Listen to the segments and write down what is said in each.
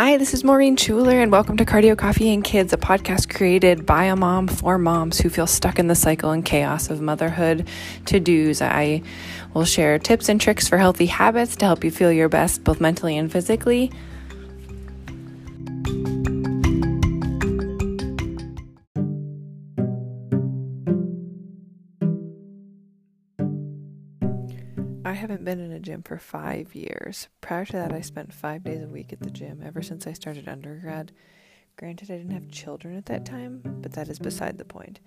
Hi, this is Maureen Schuler, and welcome to Cardio Coffee and Kids, a podcast created by a mom for moms who feel stuck in the cycle and chaos of motherhood to dos. I will share tips and tricks for healthy habits to help you feel your best both mentally and physically. I haven't been in a gym for five years. Prior to that, I spent five days a week at the gym ever since I started undergrad. Granted, I didn't have children at that time, but that is beside the point.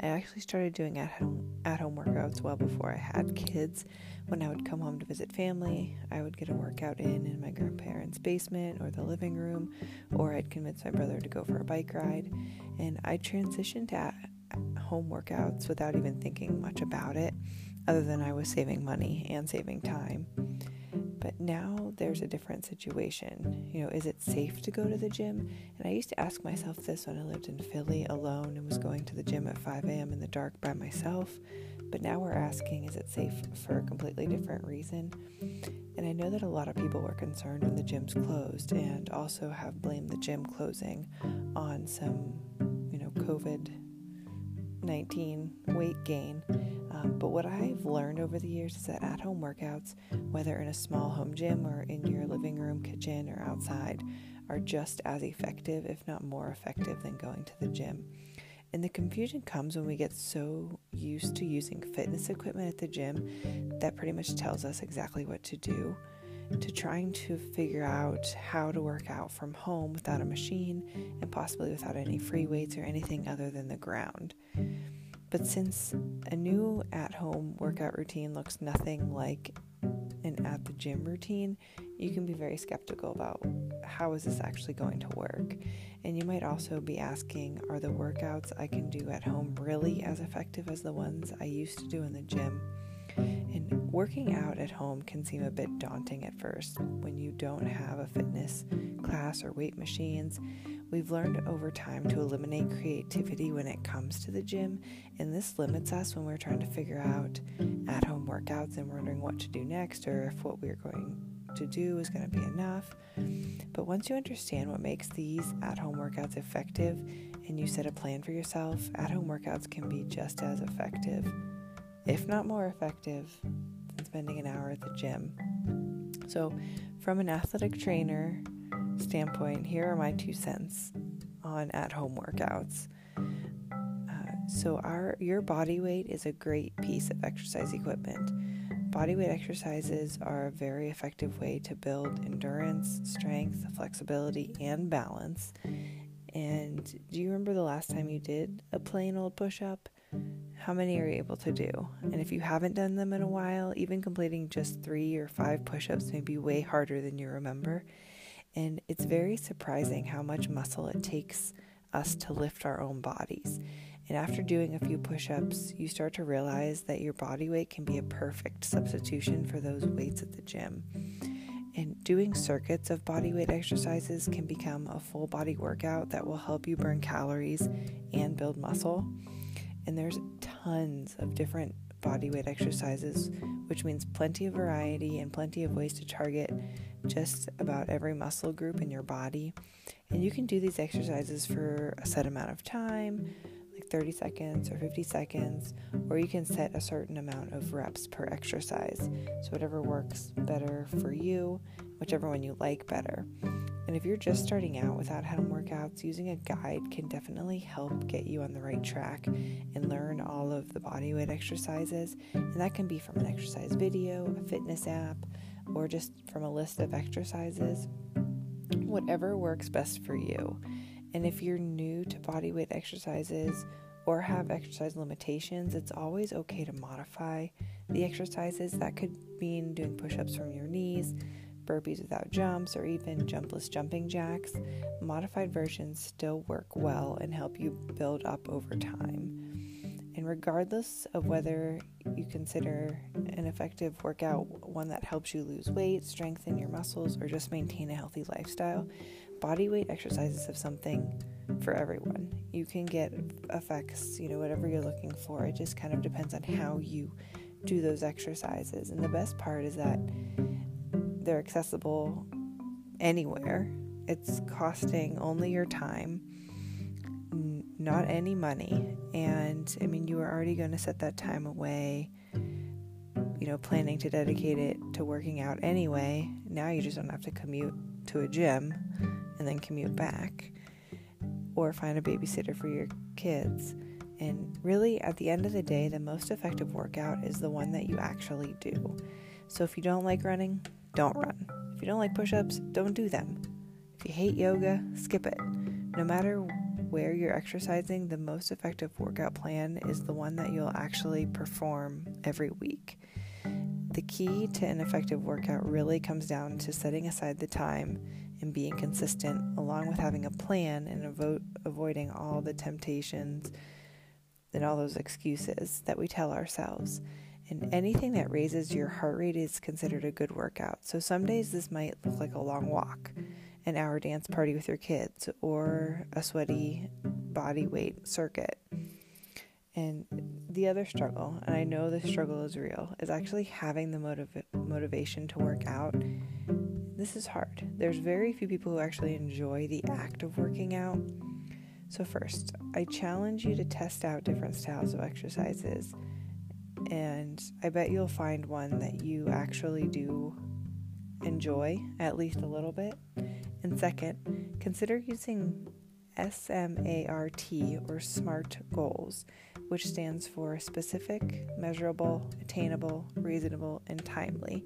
I actually started doing at home at home workouts well before I had kids. When I would come home to visit family, I would get a workout in in my grandparents' basement or the living room, or I'd convince my brother to go for a bike ride. And I transitioned to at home workouts without even thinking much about it other than I was saving money and saving time. But now there's a different situation. You know, is it safe to go to the gym? And I used to ask myself this when I lived in Philly alone and was going to the gym at 5 a.m. in the dark by myself. But now we're asking, is it safe for a completely different reason? And I know that a lot of people were concerned when the gyms closed and also have blamed the gym closing on some, you know, COVID 19 weight gain. Um, but what I've learned over the years is that at home workouts, whether in a small home gym or in your living room, kitchen, or outside, are just as effective, if not more effective, than going to the gym. And the confusion comes when we get so used to using fitness equipment at the gym that pretty much tells us exactly what to do, to trying to figure out how to work out from home without a machine and possibly without any free weights or anything other than the ground. But since a new at home workout routine looks nothing like an at the gym routine, you can be very skeptical about how is this actually going to work. And you might also be asking, are the workouts I can do at home really as effective as the ones I used to do in the gym? And working out at home can seem a bit daunting at first when you don't have a fitness class or weight machines. We've learned over time to eliminate creativity when it comes to the gym, and this limits us when we're trying to figure out at home workouts and wondering what to do next or if what we're going to do is going to be enough. But once you understand what makes these at home workouts effective and you set a plan for yourself, at home workouts can be just as effective, if not more effective, spending an hour at the gym. So, from an athletic trainer, standpoint, here are my two cents on at home workouts. Uh, so, our your body weight is a great piece of exercise equipment. Body weight exercises are a very effective way to build endurance, strength, flexibility, and balance. And do you remember the last time you did a plain old push up? How many are you able to do? And if you haven't done them in a while, even completing just three or five push ups may be way harder than you remember. And it's very surprising how much muscle it takes us to lift our own bodies. And after doing a few push ups, you start to realize that your body weight can be a perfect substitution for those weights at the gym. And doing circuits of body weight exercises can become a full body workout that will help you burn calories and build muscle. And there's tons of different body weight exercises, which means plenty of variety and plenty of ways to target just about every muscle group in your body. And you can do these exercises for a set amount of time, like 30 seconds or 50 seconds, or you can set a certain amount of reps per exercise. So, whatever works better for you, whichever one you like better. And if you're just starting out without home workouts, using a guide can definitely help get you on the right track and learn all of the bodyweight exercises. And that can be from an exercise video, a fitness app, or just from a list of exercises. Whatever works best for you. And if you're new to bodyweight exercises or have exercise limitations, it's always okay to modify the exercises. That could mean doing push ups from your knees burpees without jumps, or even jumpless jumping jacks, modified versions still work well and help you build up over time. And regardless of whether you consider an effective workout one that helps you lose weight, strengthen your muscles, or just maintain a healthy lifestyle, body weight exercises have something for everyone. You can get effects, you know, whatever you're looking for. It just kind of depends on how you do those exercises. And the best part is that they're accessible anywhere it's costing only your time, n- not any money. And I mean, you were already going to set that time away, you know, planning to dedicate it to working out anyway. Now you just don't have to commute to a gym and then commute back or find a babysitter for your kids. And really, at the end of the day, the most effective workout is the one that you actually do. So if you don't like running, don't run. If you don't like push ups, don't do them. If you hate yoga, skip it. No matter where you're exercising, the most effective workout plan is the one that you'll actually perform every week. The key to an effective workout really comes down to setting aside the time and being consistent, along with having a plan and avo- avoiding all the temptations and all those excuses that we tell ourselves. And anything that raises your heart rate is considered a good workout. So some days this might look like a long walk, an hour dance party with your kids, or a sweaty body weight circuit. And the other struggle, and I know this struggle is real, is actually having the motiv- motivation to work out. This is hard. There's very few people who actually enjoy the act of working out. So, first, I challenge you to test out different styles of exercises, and I bet you'll find one that you actually do enjoy at least a little bit. And second, consider using SMART or SMART goals, which stands for specific, measurable, attainable, reasonable, and timely.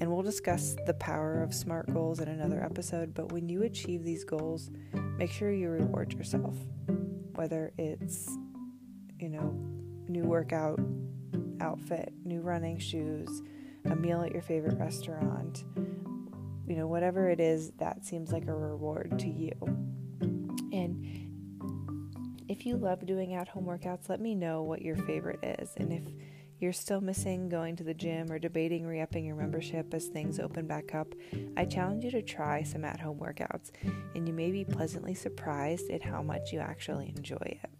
And we'll discuss the power of SMART goals in another episode. But when you achieve these goals, make sure you reward yourself, whether it's, you know, new workout outfit, new running shoes, a meal at your favorite restaurant, you know, whatever it is that seems like a reward to you. And if you love doing at home workouts, let me know what your favorite is. And if you're still missing going to the gym or debating re upping your membership as things open back up, I challenge you to try some at home workouts, and you may be pleasantly surprised at how much you actually enjoy it.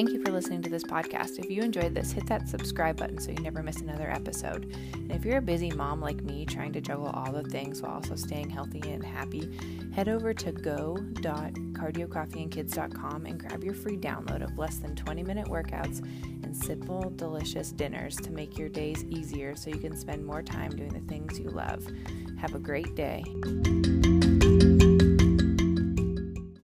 Thank you for listening to this podcast. If you enjoyed this, hit that subscribe button so you never miss another episode. And if you're a busy mom like me, trying to juggle all the things while also staying healthy and happy, head over to go.cardiocoffeeandkids.com and grab your free download of less than 20 minute workouts and simple, delicious dinners to make your days easier so you can spend more time doing the things you love. Have a great day.